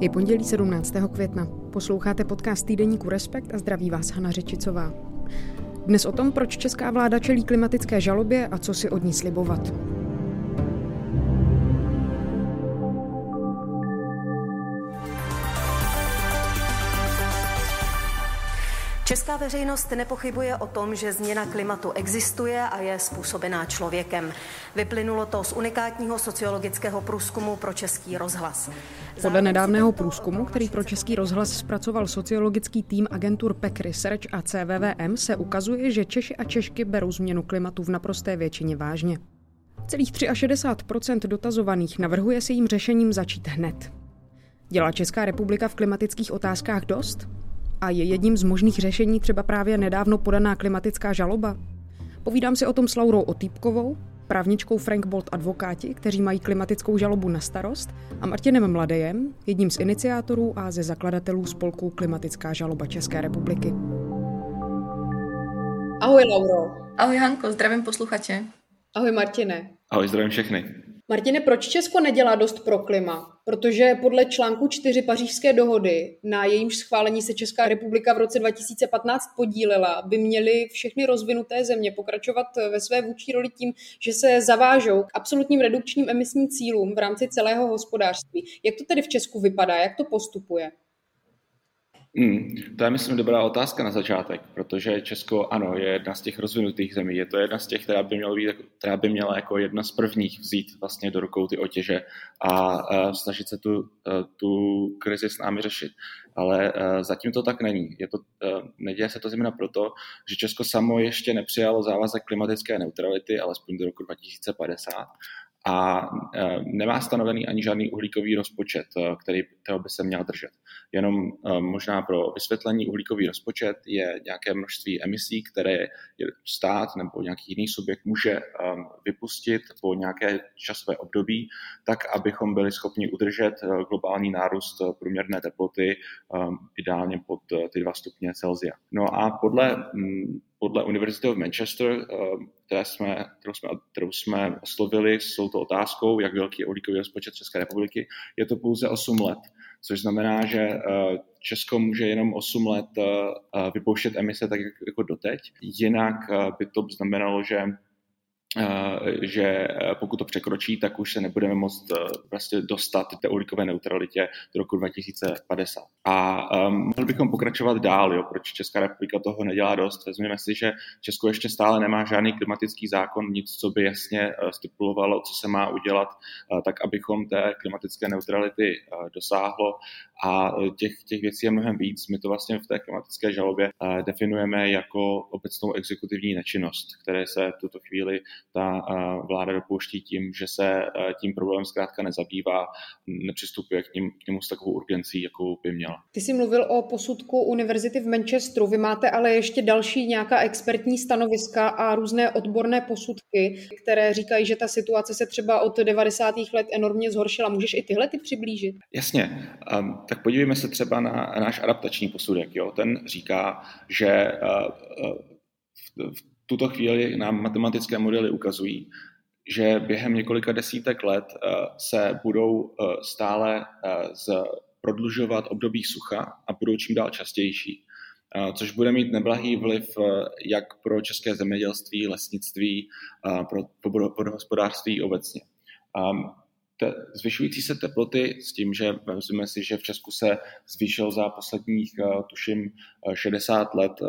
Je pondělí 17. května. Posloucháte podcast týdeníku Respekt a zdraví vás Hana Řečicová. Dnes o tom, proč česká vláda čelí klimatické žalobě a co si od ní slibovat. Česká veřejnost nepochybuje o tom, že změna klimatu existuje a je způsobená člověkem. Vyplynulo to z unikátního sociologického průzkumu pro Český rozhlas. Podle nedávného průzkumu, který pro Český rozhlas zpracoval sociologický tým agentur PEC Research a CVVM, se ukazuje, že Češi a Češky berou změnu klimatu v naprosté většině vážně. Celých 63% dotazovaných navrhuje se jim řešením začít hned. Dělá Česká republika v klimatických otázkách dost? A je jedním z možných řešení třeba právě nedávno podaná klimatická žaloba? Povídám si o tom s Laurou Otýpkovou, právničkou Frank Bolt advokáti, kteří mají klimatickou žalobu na starost, a Martinem Mladejem, jedním z iniciátorů a ze zakladatelů spolku Klimatická žaloba České republiky. Ahoj Lauro. Ahoj Hanko, zdravím posluchače. Ahoj Martine. Ahoj, zdravím všechny. Martine, proč Česko nedělá dost pro klima? Protože podle článku 4 pařížské dohody, na jejímž schválení se Česká republika v roce 2015 podílela, by měly všechny rozvinuté země pokračovat ve své vůči roli tím, že se zavážou k absolutním redukčním emisním cílům v rámci celého hospodářství. Jak to tedy v Česku vypadá? Jak to postupuje? Hmm, to je, myslím, dobrá otázka na začátek, protože Česko, ano, je jedna z těch rozvinutých zemí. Je to jedna z těch, která by, měla být, která by měla jako jedna z prvních vzít vlastně do rukou ty otěže a, a snažit se tu, tu krizi s námi řešit. Ale zatím to tak není. Je to, neděje se to zejména proto, že Česko samo ještě nepřijalo závazek klimatické neutrality, alespoň do roku 2050 a e, nemá stanovený ani žádný uhlíkový rozpočet, e, který toho by se měl držet. Jenom e, možná pro vysvětlení uhlíkový rozpočet je nějaké množství emisí, které stát nebo nějaký jiný subjekt může vypustit po nějaké časové období, tak abychom byli schopni udržet globální nárůst průměrné teploty ideálně pod ty 2 stupně Celsia. No a podle podle univerzity v Manchester, eh, které jsme, kterou, jsme, kterou jsme oslovili s touto otázkou, jak velký je uhlíkový rozpočet České republiky, je to pouze 8 let, což znamená, že eh, Česko může jenom 8 let eh, vypouštět emise tak jako doteď. Jinak by to znamenalo, že že eh, pokud to překročí, tak už se nebudeme moct eh, vlastně dostat té uhlíkové neutralitě do roku 2050. A um, mohli bychom pokračovat dál, jo, proč Česká republika toho nedělá dost. Vezměme si, že Česko ještě stále nemá žádný klimatický zákon, nic, co by jasně stipulovalo, co se má udělat, tak abychom té klimatické neutrality dosáhlo. A těch, těch věcí je mnohem víc. My to vlastně v té klimatické žalobě definujeme jako obecnou exekutivní nečinnost, které se v tuto chvíli ta vláda dopouští tím, že se tím problémem zkrátka nezabývá, nepřistupuje k, ním, k němu s takovou urgencí, jakou by měla. Ty jsi mluvil o posudku univerzity v Manchesteru. Vy máte ale ještě další nějaká expertní stanoviska a různé odborné posudky, které říkají, že ta situace se třeba od 90. let enormně zhoršila. Můžeš i tyhle ty přiblížit? Jasně. Um, tak podívejme se třeba na náš adaptační posudek. Jo. Ten říká, že uh, uh, v tuto chvíli nám matematické modely ukazují, že během několika desítek let eh, se budou eh, stále eh, prodlužovat období sucha a budou čím dál častější, což bude mít neblahý vliv jak pro české zemědělství, lesnictví, pro vodohospodářství obecně te, zvyšující se teploty s tím, že vezmeme si, že v Česku se zvýšil za posledních, uh, tuším, 60 eh, let uh,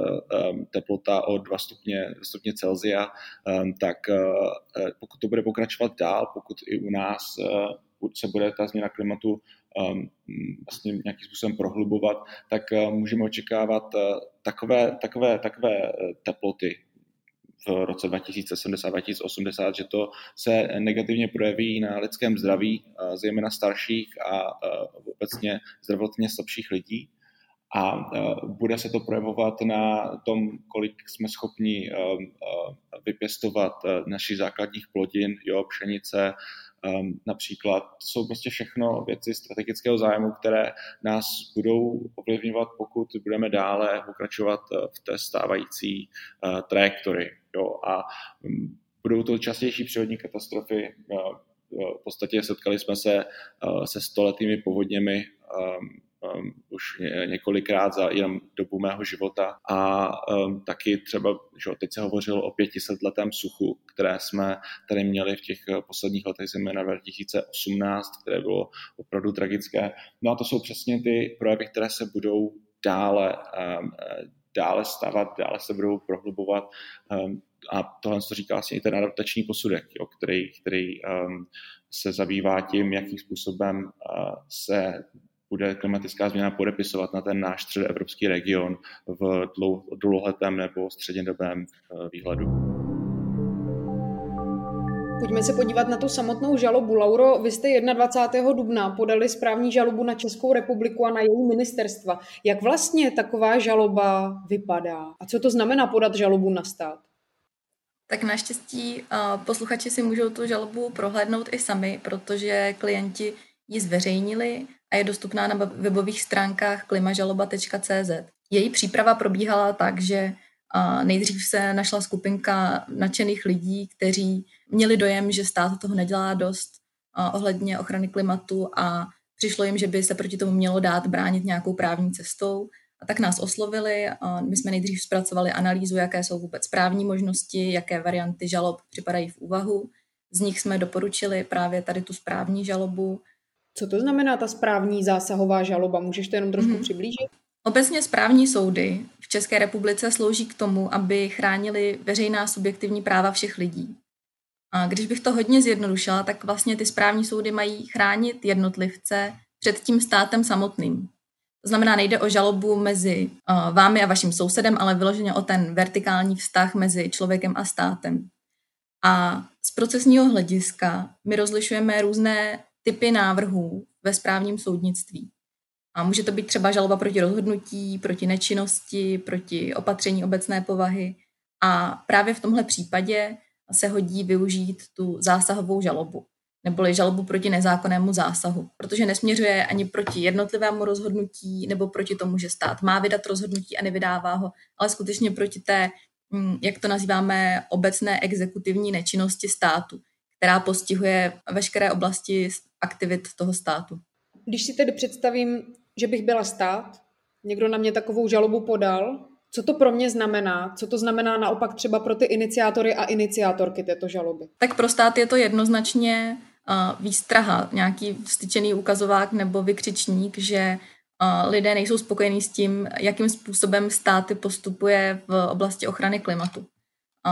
teplota o 2 stupně, stupně Celzia, tak pokud to bude pokračovat dál, pokud i u nás se bude ta změna klimatu vlastně nějakým způsobem prohlubovat, tak můžeme očekávat takové, takové, takové teploty v roce 2070-2080, že to se negativně projeví na lidském zdraví, zejména starších a obecně zdravotně slabších lidí. A bude se to projevovat na tom, kolik jsme schopni vypěstovat našich základních plodin, jo, pšenice, například to jsou prostě všechno věci strategického zájmu, které nás budou ovlivňovat, pokud budeme dále pokračovat v té stávající trajektorii. Jo, a um, budou to častější přírodní katastrofy. V podstatě setkali jsme se se stoletými povodněmi um, už několikrát za jenom dobu mého života a um, taky třeba, že teď se hovořilo o 500 letém suchu, které jsme tady měli v těch posledních letech zejména 2018, které bylo opravdu tragické. No a to jsou přesně ty projevy, které se budou dále, um, dále stavat, dále se budou prohlubovat um, a tohle to říká vlastně i ten adaptační posudek, jo, který, který um, se zabývá tím, jakým způsobem uh, se bude klimatická změna podepisovat na ten náš středoevropský region v dlouholetém nebo střednědobém uh, výhledu. Pojďme se podívat na tu samotnou žalobu. Lauro, vy jste 21. dubna podali správní žalobu na Českou republiku a na její ministerstva. Jak vlastně taková žaloba vypadá? A co to znamená podat žalobu na stát? Tak naštěstí posluchači si můžou tu žalobu prohlédnout i sami, protože klienti ji zveřejnili a je dostupná na webových stránkách klimažaloba.cz. Její příprava probíhala tak, že nejdřív se našla skupinka nadšených lidí, kteří měli dojem, že stát toho nedělá dost ohledně ochrany klimatu a přišlo jim, že by se proti tomu mělo dát bránit nějakou právní cestou. A tak nás oslovili, my jsme nejdřív zpracovali analýzu, jaké jsou vůbec právní možnosti, jaké varianty žalob připadají v úvahu. Z nich jsme doporučili právě tady tu správní žalobu. Co to znamená ta správní zásahová žaloba? Můžeš to jenom trošku hmm. přiblížit? Obecně správní soudy v České republice slouží k tomu, aby chránili veřejná subjektivní práva všech lidí. A když bych to hodně zjednodušila, tak vlastně ty správní soudy mají chránit jednotlivce před tím státem samotným. To znamená, nejde o žalobu mezi vámi a vaším sousedem, ale vyloženě o ten vertikální vztah mezi člověkem a státem. A z procesního hlediska my rozlišujeme různé typy návrhů ve správním soudnictví. A může to být třeba žaloba proti rozhodnutí, proti nečinnosti, proti opatření obecné povahy. A právě v tomhle případě se hodí využít tu zásahovou žalobu neboli žalobu proti nezákonnému zásahu, protože nesměřuje ani proti jednotlivému rozhodnutí nebo proti tomu, že stát má vydat rozhodnutí a nevydává ho, ale skutečně proti té, mm, jak to nazýváme, obecné exekutivní nečinnosti státu, která postihuje veškeré oblasti aktivit toho státu. Když si tedy představím, že bych byla stát, někdo na mě takovou žalobu podal, co to pro mě znamená? Co to znamená naopak třeba pro ty iniciátory a iniciátorky této žaloby? Tak pro stát je to jednoznačně výstraha, nějaký vstyčený ukazovák nebo vykřičník, že lidé nejsou spokojení s tím, jakým způsobem státy postupuje v oblasti ochrany klimatu.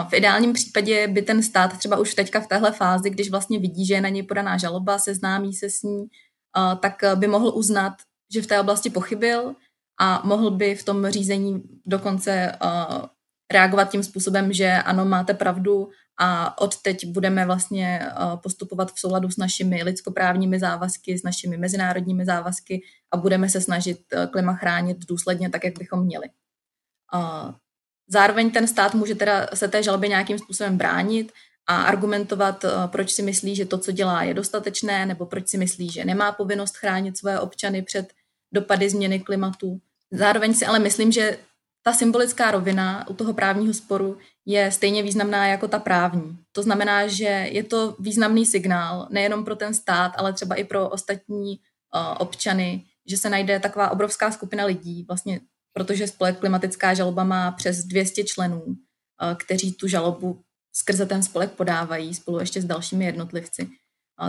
V ideálním případě by ten stát třeba už teďka v téhle fázi, když vlastně vidí, že je na něj podaná žaloba, seznámí se s ní, tak by mohl uznat, že v té oblasti pochybil a mohl by v tom řízení dokonce reagovat tím způsobem, že ano, máte pravdu a od teď budeme vlastně eh, postupovat v souladu s našimi lidskoprávními závazky, s našimi mezinárodními závazky a budeme se snažit eh, klima chránit důsledně tak, jak bychom měli. Zároveň ten stát může teda se té žalobě nějakým způsobem bránit a argumentovat, eh, proč si myslí, že to, co dělá, je dostatečné, nebo proč si myslí, že nemá povinnost chránit své občany před dopady změny klimatu. Zároveň si ale myslím, že ta symbolická rovina u toho právního sporu je stejně významná jako ta právní. To znamená, že je to významný signál nejenom pro ten stát, ale třeba i pro ostatní uh, občany, že se najde taková obrovská skupina lidí, vlastně protože spolek klimatická žaloba má přes 200 členů, uh, kteří tu žalobu skrze ten spolek podávají spolu ještě s dalšími jednotlivci.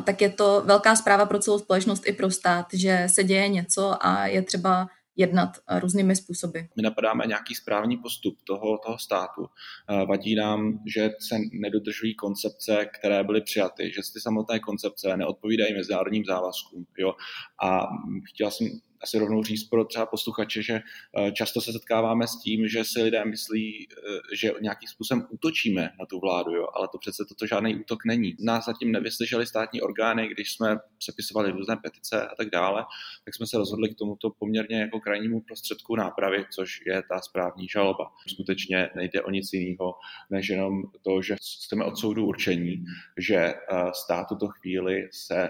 Tak je to velká zpráva pro celou společnost i pro stát, že se děje něco a je třeba jednat eh, různými způsoby. My napadáme nějaký správní postup toho, toho státu. Eh, vadí nám, že se nedodržují koncepce, které byly přijaty, že ty samotné koncepce neodpovídají mezinárodním závazkům. Jo? A chtěla jsem asi rovnou říct pro třeba posluchače, že eh, často se setkáváme s tím, že si lidé myslí, eh, že nějakým způsobem útočíme na tu vládu, jo? ale to přece toto žádný útok není. Nás zatím nevyslyšeli státní orgány, když jsme sepisovali různé petice a tak dále, tak jsme se rozhodli k tomuto poměrně jako krajnímu prostředku nápravy, což je ta správní žaloba. Skutečně nejde o nic jiného, než jenom to, že jsme od soudu určení, že eh, stát tuto chvíli se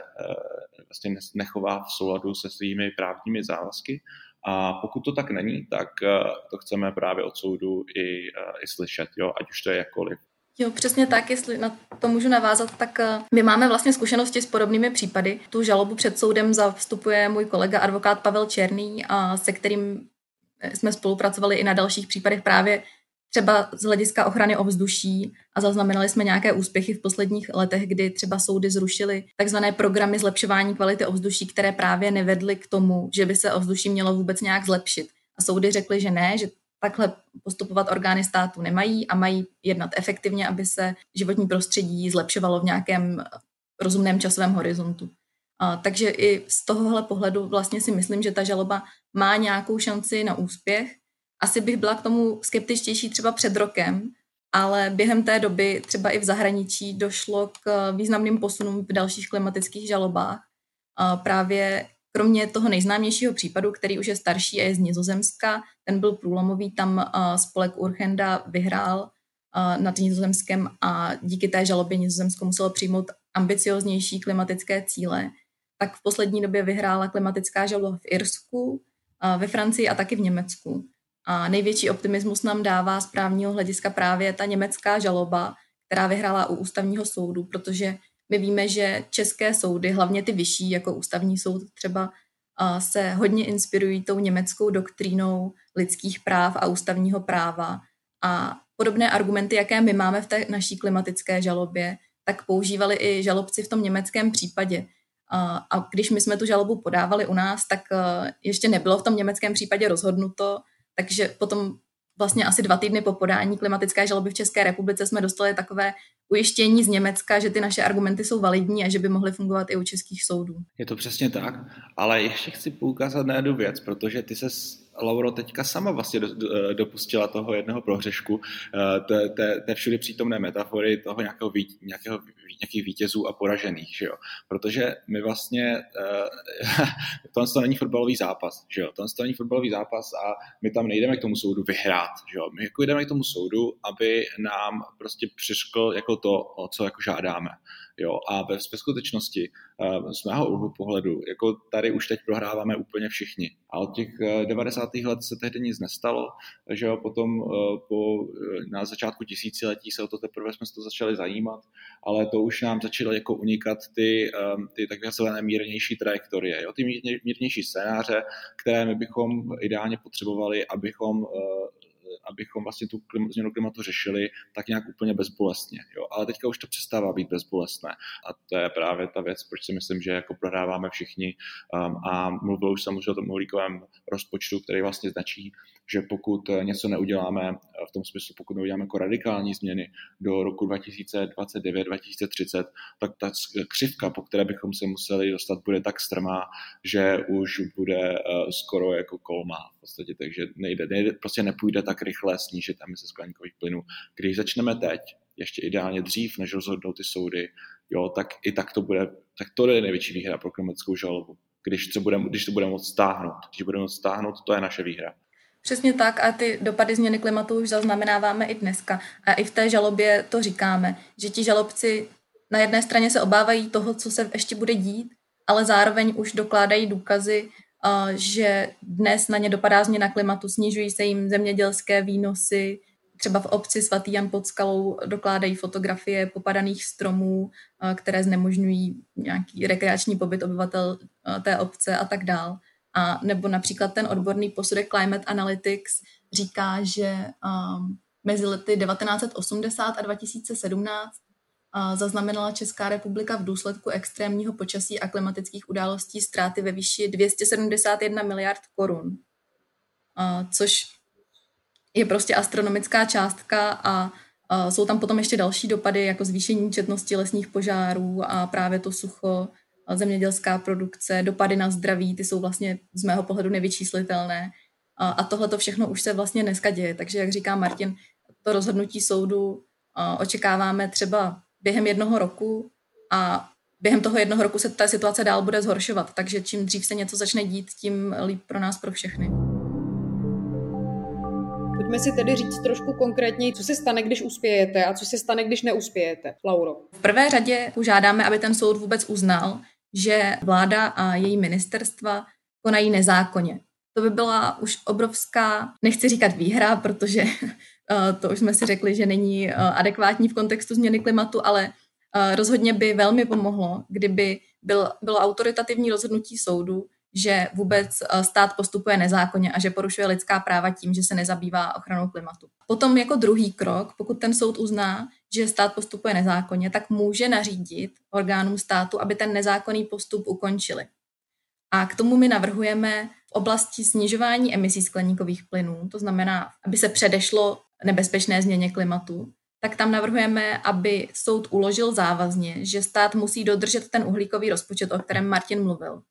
vlastně nechová v souladu se svými právními závazky. A pokud to tak není, tak eh, to chceme právě od soudu i, eh, i slyšet, jo, ať už to je jakkoliv. Jo, přesně tak, jestli na to můžu navázat, tak eh, my máme vlastně zkušenosti s podobnými případy. Tu žalobu před soudem zastupuje můj kolega advokát Pavel Černý, a se kterým jsme spolupracovali i na dalších případech právě třeba z hlediska ochrany ovzduší a zaznamenali jsme nějaké úspěchy v posledních letech, kdy třeba soudy zrušily takzvané programy zlepšování kvality ovzduší, které právě nevedly k tomu, že by se ovzduší mělo vůbec nějak zlepšit. A soudy řekly, že ne, že takhle postupovat orgány státu nemají a mají jednat efektivně, aby se životní prostředí zlepšovalo v nějakém rozumném časovém horizontu. A, takže i z tohohle pohledu vlastně si myslím, že ta žaloba má nějakou šanci na úspěch. Asi bych byla k tomu skeptičtější třeba před rokem, ale během té doby třeba i v zahraničí došlo k významným posunům v dalších klimatických žalobách. Právě Kromě toho nejznámějšího případu, který už je starší a je z Nizozemska, ten byl průlomový, tam spolek Urchenda vyhrál nad Nizozemskem a díky té žalobě Nizozemsko muselo přijmout ambicioznější klimatické cíle. Tak v poslední době vyhrála klimatická žaloba v Irsku, ve Francii a taky v Německu. A největší optimismus nám dává z právního hlediska právě ta německá žaloba, která vyhrála u ústavního soudu, protože my víme, že české soudy, hlavně ty vyšší, jako ústavní soud třeba, se hodně inspirují tou německou doktrínou lidských práv a ústavního práva. A podobné argumenty, jaké my máme v té naší klimatické žalobě, tak používali i žalobci v tom německém případě. A když my jsme tu žalobu podávali u nás, tak ještě nebylo v tom německém případě rozhodnuto, takže potom vlastně asi dva týdny po podání klimatické žaloby v České republice jsme dostali takové ujištění z Německa, že ty naše argumenty jsou validní a že by mohly fungovat i u českých soudů. Je to přesně tak, ale ještě chci poukázat na jednu věc, protože ty se Lauro teďka sama vlastně dopustila toho jednoho prohřešku, eh, té, té, té všude přítomné metafory toho nějakého, vý, nějakého nějakých vítězů a poražených, že jo? Protože my vlastně, uh, to není fotbalový zápas, že jo? To není fotbalový zápas a my tam nejdeme k tomu soudu vyhrát, že jo? My jako jdeme k tomu soudu, aby nám prostě přiškl jako to, o co jako žádáme. Jo, a ve, skutečnosti uh, z mého úhlu pohledu, jako tady už teď prohráváme úplně všichni. A od těch 90. let se tehdy nic nestalo, že jo, potom uh, po, na začátku tisíciletí se o to teprve jsme se to začali zajímat, ale to už nám začaly jako unikat ty, um, ty takové mírnější trajektorie, jo, ty mírnější scénáře, které my bychom ideálně potřebovali, abychom uh, abychom vlastně tu klim, změnu klimatu řešili tak nějak úplně bezbolestně. Jo. Ale teďka už to přestává být bezbolestné. A to je právě ta věc, proč si myslím, že jako prohráváme všichni. Um, a mluvil už už o tom uhlíkovém rozpočtu, který vlastně značí, že pokud něco neuděláme v tom smyslu, pokud neuděláme jako radikální změny do roku 2029-2030, tak ta křivka, po které bychom se museli dostat, bude tak strmá, že už bude uh, skoro jako kolma v podstatě, takže nejde, nejde, prostě nepůjde tak rychle snížit emise skleníkových plynů. Když začneme teď, ještě ideálně dřív, než rozhodnou ty soudy, jo, tak i tak to bude, tak to je největší výhra pro klimatickou žalobu. Když to bude, když to bude moct stáhnout. Když bude moct stáhnout, to je naše výhra. Přesně tak a ty dopady změny klimatu už zaznamenáváme i dneska. A i v té žalobě to říkáme, že ti žalobci na jedné straně se obávají toho, co se ještě bude dít, ale zároveň už dokládají důkazy, že dnes na ně dopadá změna klimatu, snižují se jim zemědělské výnosy, třeba v obci svatý Jan pod skalou dokládají fotografie popadaných stromů, které znemožňují nějaký rekreační pobyt obyvatel té obce a tak dál. A nebo například ten odborný posudek Climate Analytics říká, že um, mezi lety 1980 a 2017 uh, zaznamenala Česká republika v důsledku extrémního počasí a klimatických událostí ztráty ve výši 271 miliard korun. Což je prostě astronomická částka a jsou tam potom ještě další dopady, jako zvýšení četnosti lesních požárů a právě to sucho, zemědělská produkce, dopady na zdraví, ty jsou vlastně z mého pohledu nevyčíslitelné. A, a tohle to všechno už se vlastně dneska děje. Takže, jak říká Martin, to rozhodnutí soudu očekáváme třeba během jednoho roku a během toho jednoho roku se ta situace dál bude zhoršovat. Takže čím dřív se něco začne dít, tím líp pro nás, pro všechny. Pojďme si tedy říct trošku konkrétně, co se stane, když uspějete a co se stane, když neuspějete. Lauro. V prvé řadě žádáme, aby ten soud vůbec uznal, že vláda a její ministerstva konají nezákonně. To by byla už obrovská, nechci říkat výhra, protože to už jsme si řekli, že není adekvátní v kontextu změny klimatu, ale rozhodně by velmi pomohlo, kdyby byl, bylo autoritativní rozhodnutí soudu, že vůbec eh, stát postupuje nezákonně a že porušuje lidská práva tím, že se nezabývá ochranou klimatu. Potom jako druhý krok, pokud ten soud uzná, že stát postupuje nezákonně, tak může nařídit orgánům státu, aby ten nezákonný postup ukončili. A k tomu my navrhujeme v oblasti snižování emisí skleníkových plynů, to znamená, aby se předešlo nebezpečné změně klimatu, tak tam navrhujeme, aby soud uložil závazně, že stát musí dodržet ten uhlíkový rozpočet, o kterém Martin mluvil.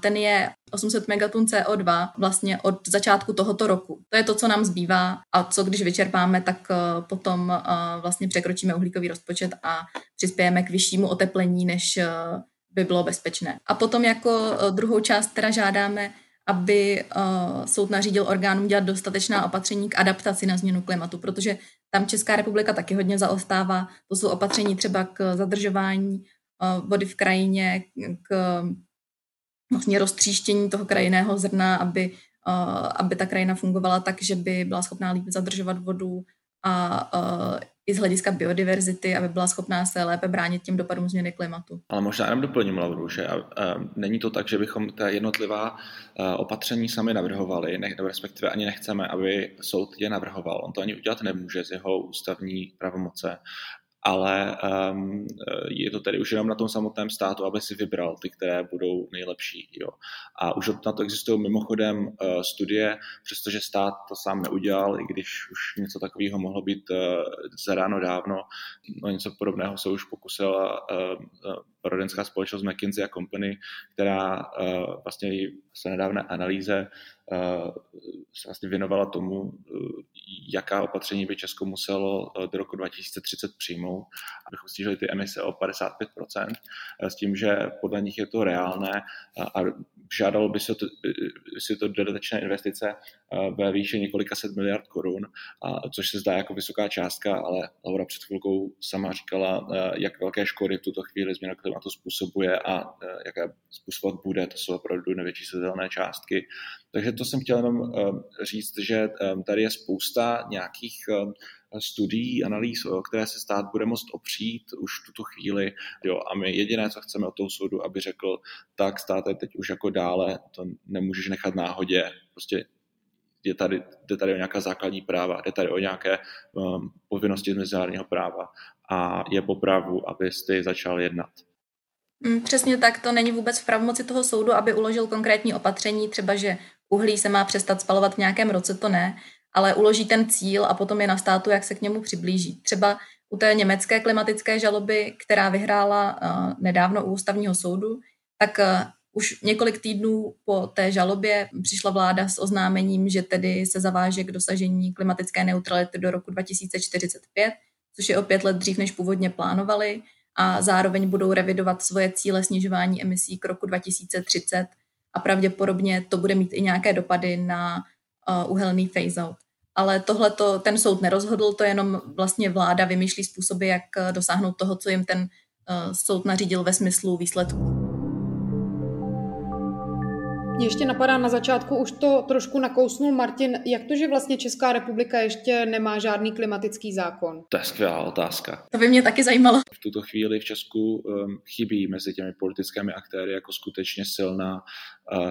Ten je 800 megatun CO2 vlastně od začátku tohoto roku. To je to, co nám zbývá a co když vyčerpáme, tak eh, potom eh, vlastně překročíme uhlíkový rozpočet a přispějeme k vyššímu oteplení, než eh, by bylo bezpečné. A potom jako druhou část teda žádáme, aby soud nařídil orgánům dělat dostatečná opatření k adaptaci na změnu klimatu, protože tam Česká republika taky hodně zaostává. To jsou opatření třeba k zadržování vody v krajině, k vlastně roztříštění toho krajinného zrna, aby, uh, aby ta krajina fungovala tak, že by byla schopná líp zadržovat vodu a uh, i z hlediska biodiverzity, aby byla schopná se lépe bránit těm dopadům změny klimatu. Ale možná jenom doplním, Lauru, že uh, není to tak, že bychom ta jednotlivá uh, opatření sami navrhovali, ne, respektive ani nechceme, aby soud je navrhoval. On to ani udělat nemůže z jeho ústavní pravomoce ale um, je to tedy už jenom na tom samotném státu, aby si vybral ty, které budou nejlepší. Jo. A už na to existují mimochodem uh, studie, přestože stát to sám neudělal, i když už něco takového mohlo být uh, zadáno dávno, no něco podobného se už pokusila uh, poradenská společnost McKinsey a Company, která uh, vlastně se nedávné analýze uh, se vlastně věnovala tomu, jaká opatření by Česko muselo do roku 2030 přijmout, abychom snížili ty emise o 55%, s tím, že podle nich je to reálné a žádalo by se to, by si to dodatečné investice ve výši několika set miliard korun, což se zdá jako vysoká částka, ale Laura před chvilkou sama říkala, jak velké škody v tuto chvíli změna klimatu způsobuje a jaké způsobovat bude. To jsou opravdu nevyčíslitelné částky. Takže to jsem chtěl jenom říct, že tady je spousta nějakých studií, analýz, o které se stát bude moct opřít už tuto chvíli. Jo, a my jediné, co chceme od toho soudu, aby řekl, tak státe teď už jako dále, to nemůžeš nechat náhodě, prostě je tady, jde tady o nějaká základní práva, jde tady o nějaké um, povinnosti z mezinárodního práva a je po právu, abyste začal jednat. Mm, přesně tak, to není vůbec v pravomoci toho soudu, aby uložil konkrétní opatření, třeba že uhlí se má přestat spalovat v nějakém roce, to ne, ale uloží ten cíl a potom je na státu, jak se k němu přiblíží. Třeba u té německé klimatické žaloby, která vyhrála uh, nedávno u ústavního soudu, tak uh, už několik týdnů po té žalobě přišla vláda s oznámením, že tedy se zaváže k dosažení klimatické neutrality do roku 2045, což je o pět let dřív, než původně plánovali, a zároveň budou revidovat svoje cíle snižování emisí k roku 2030 a pravděpodobně to bude mít i nějaké dopady na uh, uhelný phase-out. Ale tohle ten soud nerozhodl, to jenom vlastně vláda vymýšlí způsoby, jak uh, dosáhnout toho, co jim ten uh, soud nařídil ve smyslu výsledku. Mě ještě napadá na začátku, už to trošku nakousnul Martin, jak to, že vlastně Česká republika ještě nemá žádný klimatický zákon? To je skvělá otázka. To by mě taky zajímalo. V tuto chvíli v Česku um, chybí mezi těmi politickými aktéry jako skutečně silná,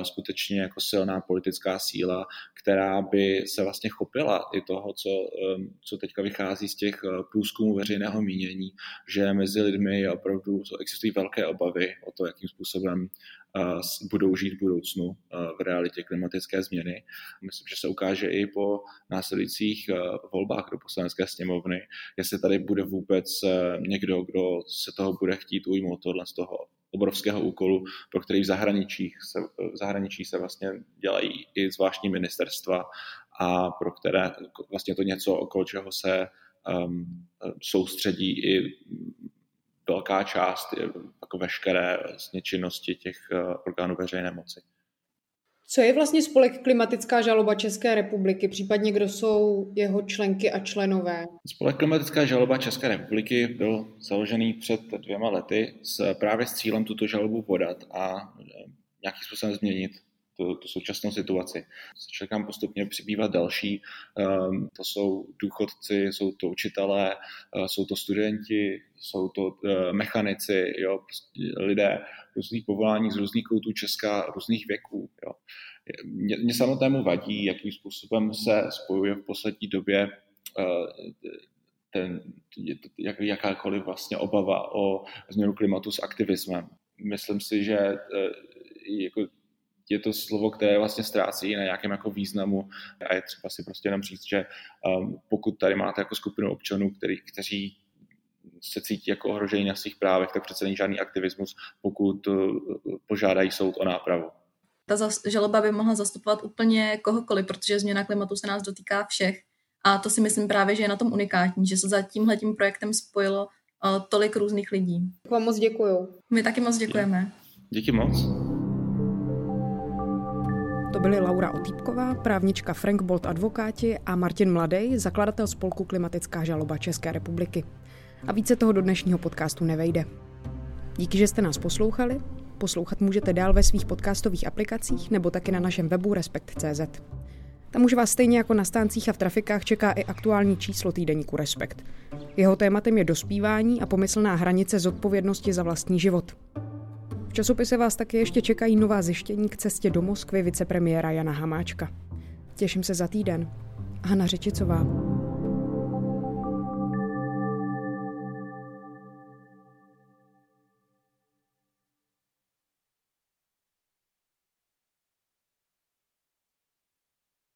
skutečně jako silná politická síla, která by se vlastně chopila i toho, co, um, co teďka vychází z těch uh, průzkumů veřejného mínění, že mezi lidmi opravdu existují velké obavy o to, jakým způsobem budou žít v budoucnu v realitě klimatické změny. Myslím, že se ukáže i po následujících volbách do poslanecké sněmovny, jestli tady bude vůbec někdo, kdo se toho bude chtít ujmout tohle z toho obrovského úkolu, pro který v zahraničí se, v zahraničí se vlastně dělají i zvláštní ministerstva a pro které vlastně to něco, okolo čeho se um, soustředí i velká část jako veškeré vlastně činnosti těch eh, orgánů veřejné moci. Co je vlastně spolek Klimatická žaloba České republiky, případně kdo jsou jeho členky a členové? Spolek Klimatická žaloba České republiky byl založený před dvěma lety s, právě s cílem tuto žalobu podat a eh, nějakým způsobem změnit tu, tu současnou situaci. Čekám postupně přibývat další, um, to jsou důchodci, jsou to učitelé, uh, jsou to studenti, jsou to uh, mechanici, jo, prostě lidé různých povolání z různých koutů Česka, různých věků. Jo. Mě, mě samotnému vadí, jakým způsobem se spojuje v poslední době uh, ten, jak, jakákoliv vlastně obava o změnu klimatu s aktivismem. Myslím si, že jako je to slovo, které vlastně ztrácí na nějakém jako významu a je třeba si prostě jenom říct, že um, pokud tady máte jako skupinu občanů, který, kteří se cítí jako ohrožení na svých právech, tak přece není žádný aktivismus, pokud uh, požádají soud o nápravu. Ta žaloba by mohla zastupovat úplně kohokoliv, protože změna klimatu se nás dotýká všech. A to si myslím právě, že je na tom unikátní, že se za tímhletím projektem spojilo uh, tolik různých lidí. Vám moc děkuju. My taky moc děkujeme. Díky moc. To byly Laura Otýpková, právnička Frank Bolt advokáti a Martin Mladej, zakladatel spolku Klimatická žaloba České republiky. A více toho do dnešního podcastu nevejde. Díky, že jste nás poslouchali. Poslouchat můžete dál ve svých podcastových aplikacích nebo taky na našem webu Respekt.cz. Tam už vás stejně jako na stáncích a v trafikách čeká i aktuální číslo týdeníku Respekt. Jeho tématem je dospívání a pomyslná hranice zodpovědnosti za vlastní život časopise vás taky ještě čekají nová zjištění k cestě do Moskvy vicepremiéra Jana Hamáčka. Těším se za týden. Hana Řečicová.